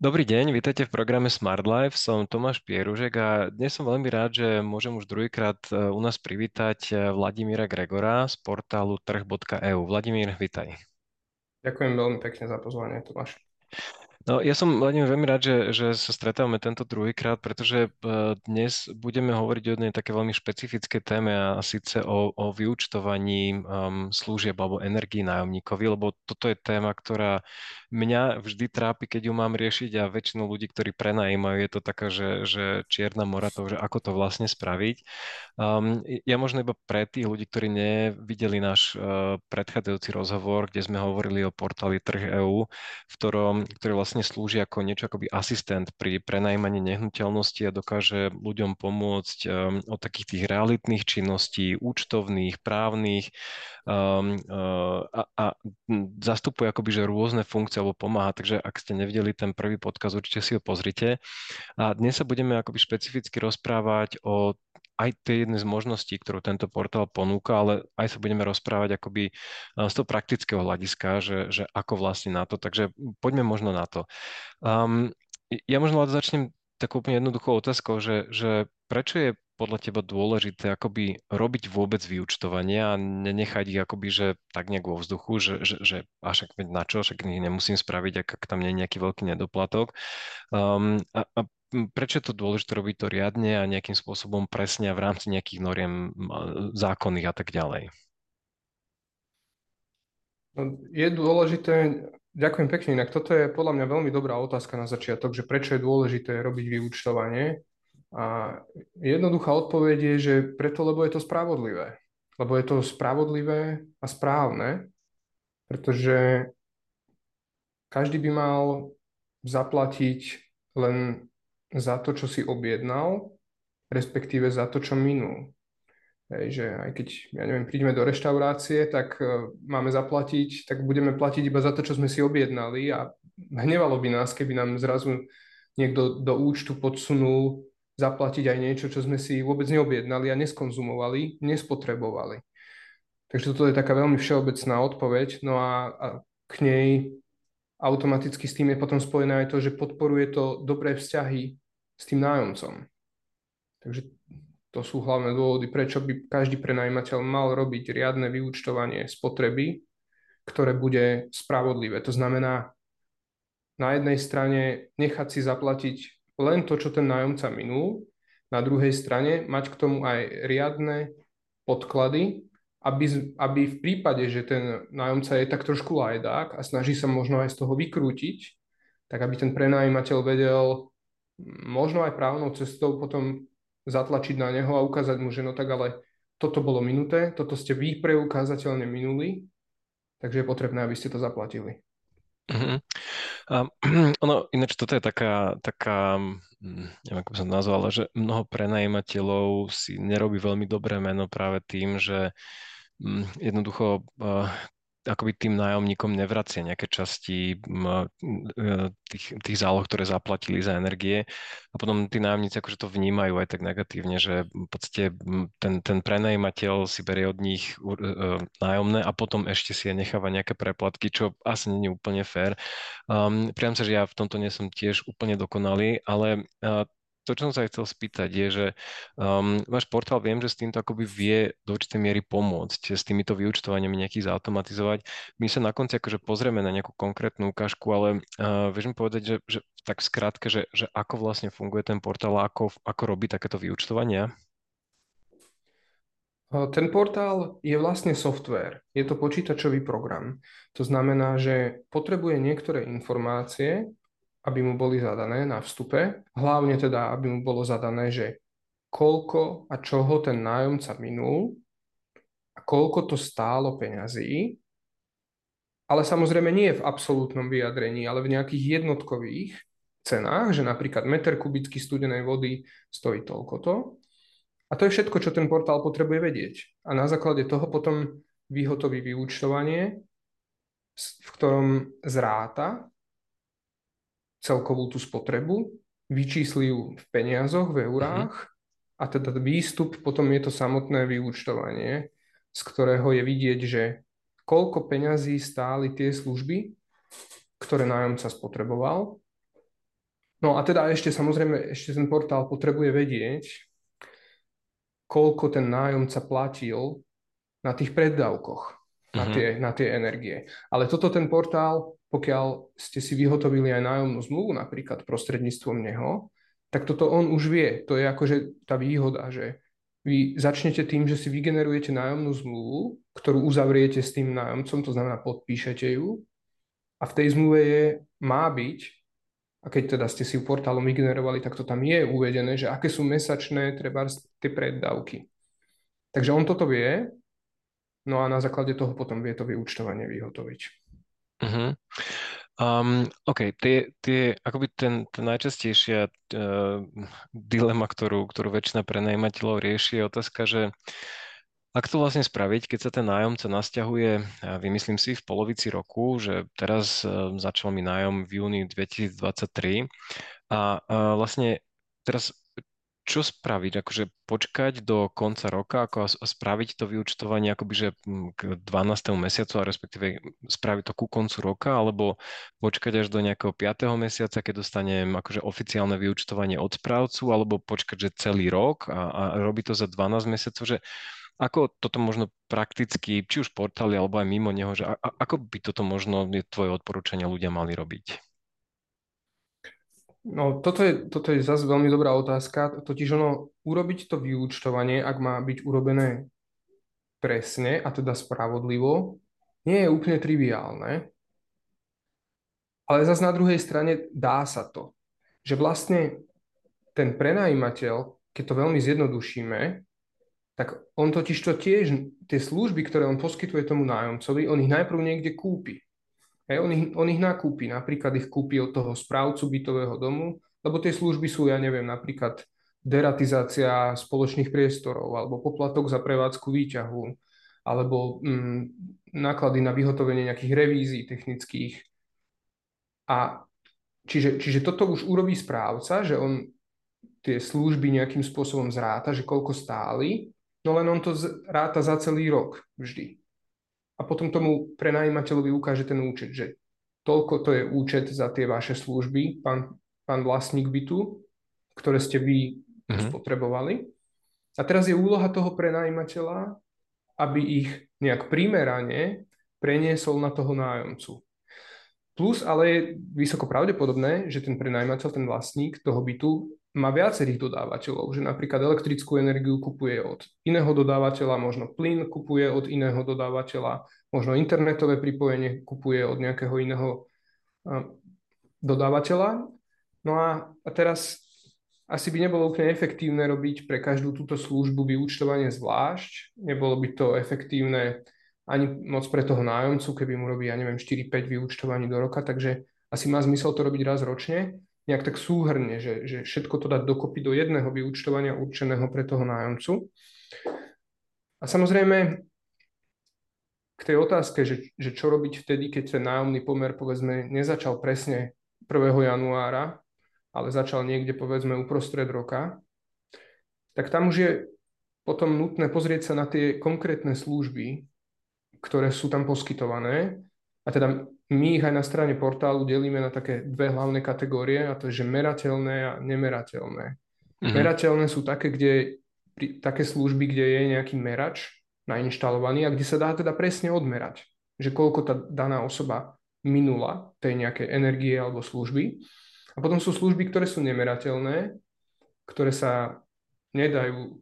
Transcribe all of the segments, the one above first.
Dobrý deň, vítajte v programe Smart Life. Som Tomáš Pieružek a dnes som veľmi rád, že môžem už druhýkrát e, u nás privítať e, Vladimíra Gregora z portálu trh.eu. Vladimír, vítaj. Ďakujem veľmi pekne za pozvanie, Tomáš. No, ja som Vladimír veľmi rád, že, že sa stretávame tento druhýkrát, pretože e, dnes budeme hovoriť o jednej také veľmi špecifické téme a síce o, o vyučtovaní um, služieb alebo energii nájomníkovi, lebo toto je téma, ktorá mňa vždy trápi, keď ju mám riešiť a väčšinu ľudí, ktorí prenajímajú, je to taká, že, že čierna mora to, že ako to vlastne spraviť. Um, ja možno iba pre tých ľudí, ktorí nevideli náš uh, predchádzajúci rozhovor, kde sme hovorili o portáli Trh.eu, v ktorom, ktorý vlastne vlastne slúži ako niečo akoby asistent pri prenajímaní nehnuteľnosti a dokáže ľuďom pomôcť um, od takých tých realitných činností, účtovných, právnych um, uh, a, a zastupuje akoby že rôzne funkcie alebo pomáha. Takže ak ste nevideli ten prvý podkaz, určite si ho pozrite. A dnes sa budeme akoby špecificky rozprávať o aj tie jedné z možností, ktorú tento portál ponúka, ale aj sa budeme rozprávať akoby eh, z toho praktického hľadiska, že, že ako vlastne na to. Takže poďme možno na to. Um, ja možno začnem takou úplne jednoduchou otázkou, že, že prečo je podľa teba dôležité akoby robiť vôbec vyučtovanie a nenechať ich akoby, že tak nejak vo vzduchu, že, že, že a však na čo, však ich nemusím spraviť, ak, ak tam nie je nejaký veľký nedoplatok. Um, a, a prečo je to dôležité robiť to riadne a nejakým spôsobom presne v rámci nejakých noriem zákonných a tak ďalej? No, je dôležité, ďakujem pekne, inak toto je podľa mňa veľmi dobrá otázka na začiatok, že prečo je dôležité robiť vyučtovanie. A jednoduchá odpoveď je, že preto, lebo je to spravodlivé. Lebo je to spravodlivé a správne, pretože každý by mal zaplatiť len za to, čo si objednal, respektíve za to, čo minul. Hej, že aj keď, ja neviem, prídeme do reštaurácie, tak uh, máme zaplatiť, tak budeme platiť iba za to, čo sme si objednali a hnevalo by nás, keby nám zrazu niekto do účtu podsunul zaplatiť aj niečo, čo sme si vôbec neobjednali a neskonzumovali, nespotrebovali. Takže toto je taká veľmi všeobecná odpoveď. No a, a k nej automaticky s tým je potom spojené aj to, že podporuje to dobré vzťahy s tým nájomcom. Takže to sú hlavné dôvody, prečo by každý prenajímateľ mal robiť riadne vyúčtovanie spotreby, ktoré bude spravodlivé. To znamená na jednej strane nechať si zaplatiť len to, čo ten nájomca minul, na druhej strane mať k tomu aj riadne podklady, aby, aby v prípade, že ten nájomca je tak trošku lajdák a snaží sa možno aj z toho vykrútiť, tak aby ten prenajímateľ vedel možno aj právnou cestou potom zatlačiť na neho a ukázať mu, že no tak ale toto bolo minuté, toto ste vy preukázateľne minuli, takže je potrebné, aby ste to zaplatili. Uh-huh. Um, ono, ináč toto je taká, taká hm, neviem, ako by som nazval, ale že mnoho prenajímateľov si nerobí veľmi dobré meno práve tým, že um, jednoducho uh, akoby tým nájomníkom nevracia nejaké časti tých, tých záloh, ktoré zaplatili za energie a potom tí nájomníci akože to vnímajú aj tak negatívne, že v podstate ten, ten prenajímateľ si berie od nich e, nájomné a potom ešte si necháva nejaké preplatky, čo asi nie je úplne fér. Um, priam sa, že ja v tomto nie som tiež úplne dokonalý, ale uh, to, čo som sa chcel spýtať, je, že um, váš portál viem, že s týmto akoby vie do určitej miery pomôcť, s týmito vyučtovaniami nejakých zautomatizovať. My sa na konci akože pozrieme na nejakú konkrétnu ukážku, ale uh, vieš mi povedať, že, že tak skrátke, že, že ako vlastne funguje ten portál a ako, ako robí takéto vyučtovania? Ten portál je vlastne software, je to počítačový program. To znamená, že potrebuje niektoré informácie, aby mu boli zadané na vstupe, hlavne teda, aby mu bolo zadané, že koľko a čoho ten nájomca minul a koľko to stálo peňazí, ale samozrejme nie v absolútnom vyjadrení, ale v nejakých jednotkových cenách, že napríklad meter kubický studenej vody stojí toľkoto. A to je všetko, čo ten portál potrebuje vedieť. A na základe toho potom vyhotoví vyúčtovanie, v ktorom zráta celkovú tú spotrebu, vyčísli ju v peniazoch, v eurách mm-hmm. a teda výstup potom je to samotné vyúčtovanie, z ktorého je vidieť, že koľko peňazí stáli tie služby, ktoré nájomca spotreboval No a teda ešte samozrejme, ešte ten portál potrebuje vedieť, koľko ten nájomca platil na tých preddavkoch, na, Mhm. tie, na tie energie. Ale toto ten portál, pokiaľ ste si vyhotovili aj nájomnú zmluvu napríklad prostredníctvom neho, tak toto on už vie. To je akože tá výhoda, že vy začnete tým, že si vygenerujete nájomnú zmluvu, ktorú uzavriete s tým nájomcom, to znamená podpíšete ju a v tej zmluve je, má byť, a keď teda ste si ju portálom vygenerovali, tak to tam je uvedené, že aké sú mesačné treba tie preddavky. Takže on toto vie, no a na základe toho potom vie to vyúčtovanie vyhotoviť. Mhm. Um, OK, tie, tie, akoby ten, ten najčastejšia uh, dilema, ktorú, ktorú väčšina prenajímateľov rieši, je otázka, že ak to vlastne spraviť, keď sa ten nájomca nasťahuje, ja vymyslím si, v polovici roku, že teraz uh, začal mi nájom v júni 2023 a uh, vlastne teraz čo spraviť? Akože počkať do konca roka ako a spraviť to vyučtovanie akoby, že mm, k 12. mesiacu a respektíve spraviť to ku koncu roka alebo počkať až do nejakého 5. mesiaca, keď dostanem akože oficiálne vyučtovanie od správcu alebo počkať, že celý rok a, a robiť to za 12 mesiacov, že ako toto možno prakticky, či už portály alebo aj mimo neho, že a, ako by toto možno je tvoje odporúčania ľudia mali robiť? No, toto je, toto je zase veľmi dobrá otázka. Totiž ono, urobiť to vyúčtovanie, ak má byť urobené presne a teda spravodlivo, nie je úplne triviálne. Ale zase na druhej strane dá sa to. Že vlastne ten prenajímateľ, keď to veľmi zjednodušíme, tak on totiž to tiež, tie služby, ktoré on poskytuje tomu nájomcovi, on ich najprv niekde kúpi. Hej, on, ich, on ich nakúpi, napríklad ich kúpi od toho správcu bytového domu, lebo tie služby sú, ja neviem, napríklad deratizácia spoločných priestorov, alebo poplatok za prevádzku výťahu, alebo mm, náklady na vyhotovenie nejakých revízií technických. A čiže, čiže toto už urobí správca, že on tie služby nejakým spôsobom zráta, že koľko stáli, no len on to ráta za celý rok vždy a potom tomu prenajímateľovi ukáže ten účet, že toľko to je účet za tie vaše služby, pán, pán vlastník bytu, ktoré ste vy mm-hmm. spotrebovali. A teraz je úloha toho prenajímateľa, aby ich nejak primerane preniesol na toho nájomcu. Plus ale je vysoko pravdepodobné, že ten prenajímateľ, ten vlastník toho bytu má viacerých dodávateľov, že napríklad elektrickú energiu kupuje od iného dodávateľa, možno plyn kupuje od iného dodávateľa, možno internetové pripojenie kupuje od nejakého iného dodávateľa. No a, a teraz asi by nebolo úplne efektívne robiť pre každú túto službu vyúčtovanie zvlášť. Nebolo by to efektívne ani moc pre toho nájomcu, keby mu robí, ja neviem, 4-5 vyúčtovaní do roka, takže asi má zmysel to robiť raz ročne nejak tak súhrne, že, že všetko to dať dokopy do jedného vyúčtovania určeného pre toho nájomcu. A samozrejme, k tej otázke, že, že čo robiť vtedy, keď ten nájomný pomer, povedzme, nezačal presne 1. januára, ale začal niekde, povedzme, uprostred roka, tak tam už je potom nutné pozrieť sa na tie konkrétne služby, ktoré sú tam poskytované. A teda my ich aj na strane portálu delíme na také dve hlavné kategórie, a to je, že merateľné a nemerateľné. Mm-hmm. Merateľné sú také, kde, také služby, kde je nejaký merač nainštalovaný a kde sa dá teda presne odmerať, že koľko tá daná osoba minula tej nejakej energie alebo služby. A potom sú služby, ktoré sú nemerateľné, ktoré sa nedajú,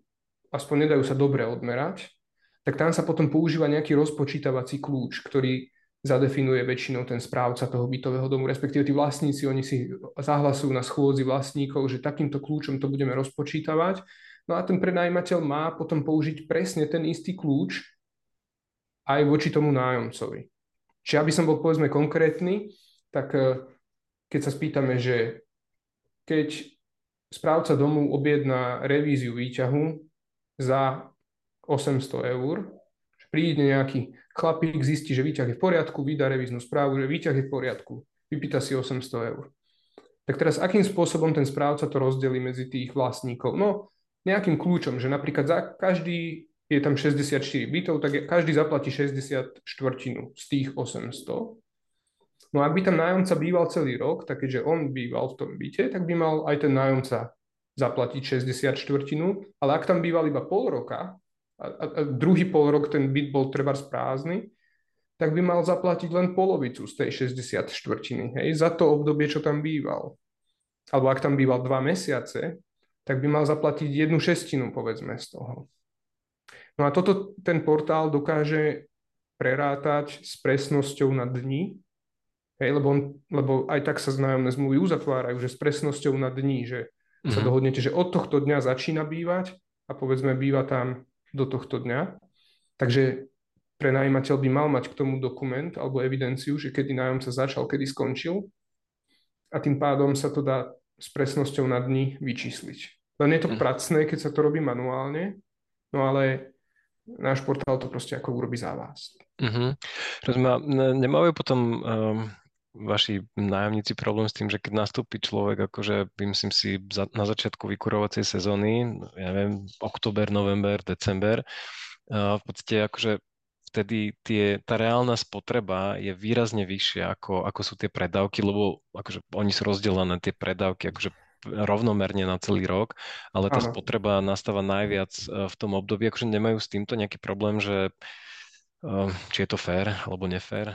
aspoň nedajú sa dobre odmerať, tak tam sa potom používa nejaký rozpočítavací kľúč, ktorý zadefinuje väčšinou ten správca toho bytového domu, respektíve tí vlastníci, oni si zahlasujú na schôdzi vlastníkov, že takýmto kľúčom to budeme rozpočítavať. No a ten prenajímateľ má potom použiť presne ten istý kľúč aj voči tomu nájomcovi. Čiže aby som bol povedzme konkrétny, tak eh, keď sa spýtame, že keď správca domu objedná revíziu výťahu za 800 eur, príde nejaký chlapík, zistí, že výťah je v poriadku, vydá revíznu správu, že výťah je v poriadku, vypýta si 800 eur. Tak teraz akým spôsobom ten správca to rozdelí medzi tých vlastníkov? No, nejakým kľúčom, že napríklad za každý je tam 64 bytov, tak každý zaplatí 60 štvrtinu z tých 800. No ak by tam nájomca býval celý rok, tak keďže on býval v tom byte, tak by mal aj ten nájomca zaplatiť 60 štvrtinu, ale ak tam býval iba pol roka a, a, druhý pol rok ten byt bol treba prázdny, tak by mal zaplatiť len polovicu z tej 60 štvrtiny, hej, za to obdobie, čo tam býval. Alebo ak tam býval dva mesiace, tak by mal zaplatiť jednu šestinu, povedzme, z toho. No a toto ten portál dokáže prerátať s presnosťou na dni, hej, lebo, on, lebo aj tak sa znájomné zmluvy uzatvárajú, že s presnosťou na dni, že mm-hmm. sa mhm. dohodnete, že od tohto dňa začína bývať a povedzme býva tam do tohto dňa. Takže prenajímateľ by mal mať k tomu dokument alebo evidenciu, že kedy nájomca začal, kedy skončil a tým pádom sa to dá s presnosťou na dni vyčísliť. Len je to mm. pracné, keď sa to robí manuálne, no ale náš portál to proste ako urobí za vás. Mm-hmm. Rozumiem, nemajú potom um, vaši nájomníci problém s tým, že keď nastúpi človek, akože myslím si za, na začiatku vykurovacej sezóny, ja neviem, október, november, december, uh, v podstate akože vtedy tie, tá reálna spotreba je výrazne vyššia ako, ako sú tie predávky, lebo akože oni sú rozdelené tie predávky akože rovnomerne na celý rok, ale tá ano. spotreba nastáva najviac e, v tom období, akože nemajú s týmto nejaký problém, že e, či je to fér alebo nefér?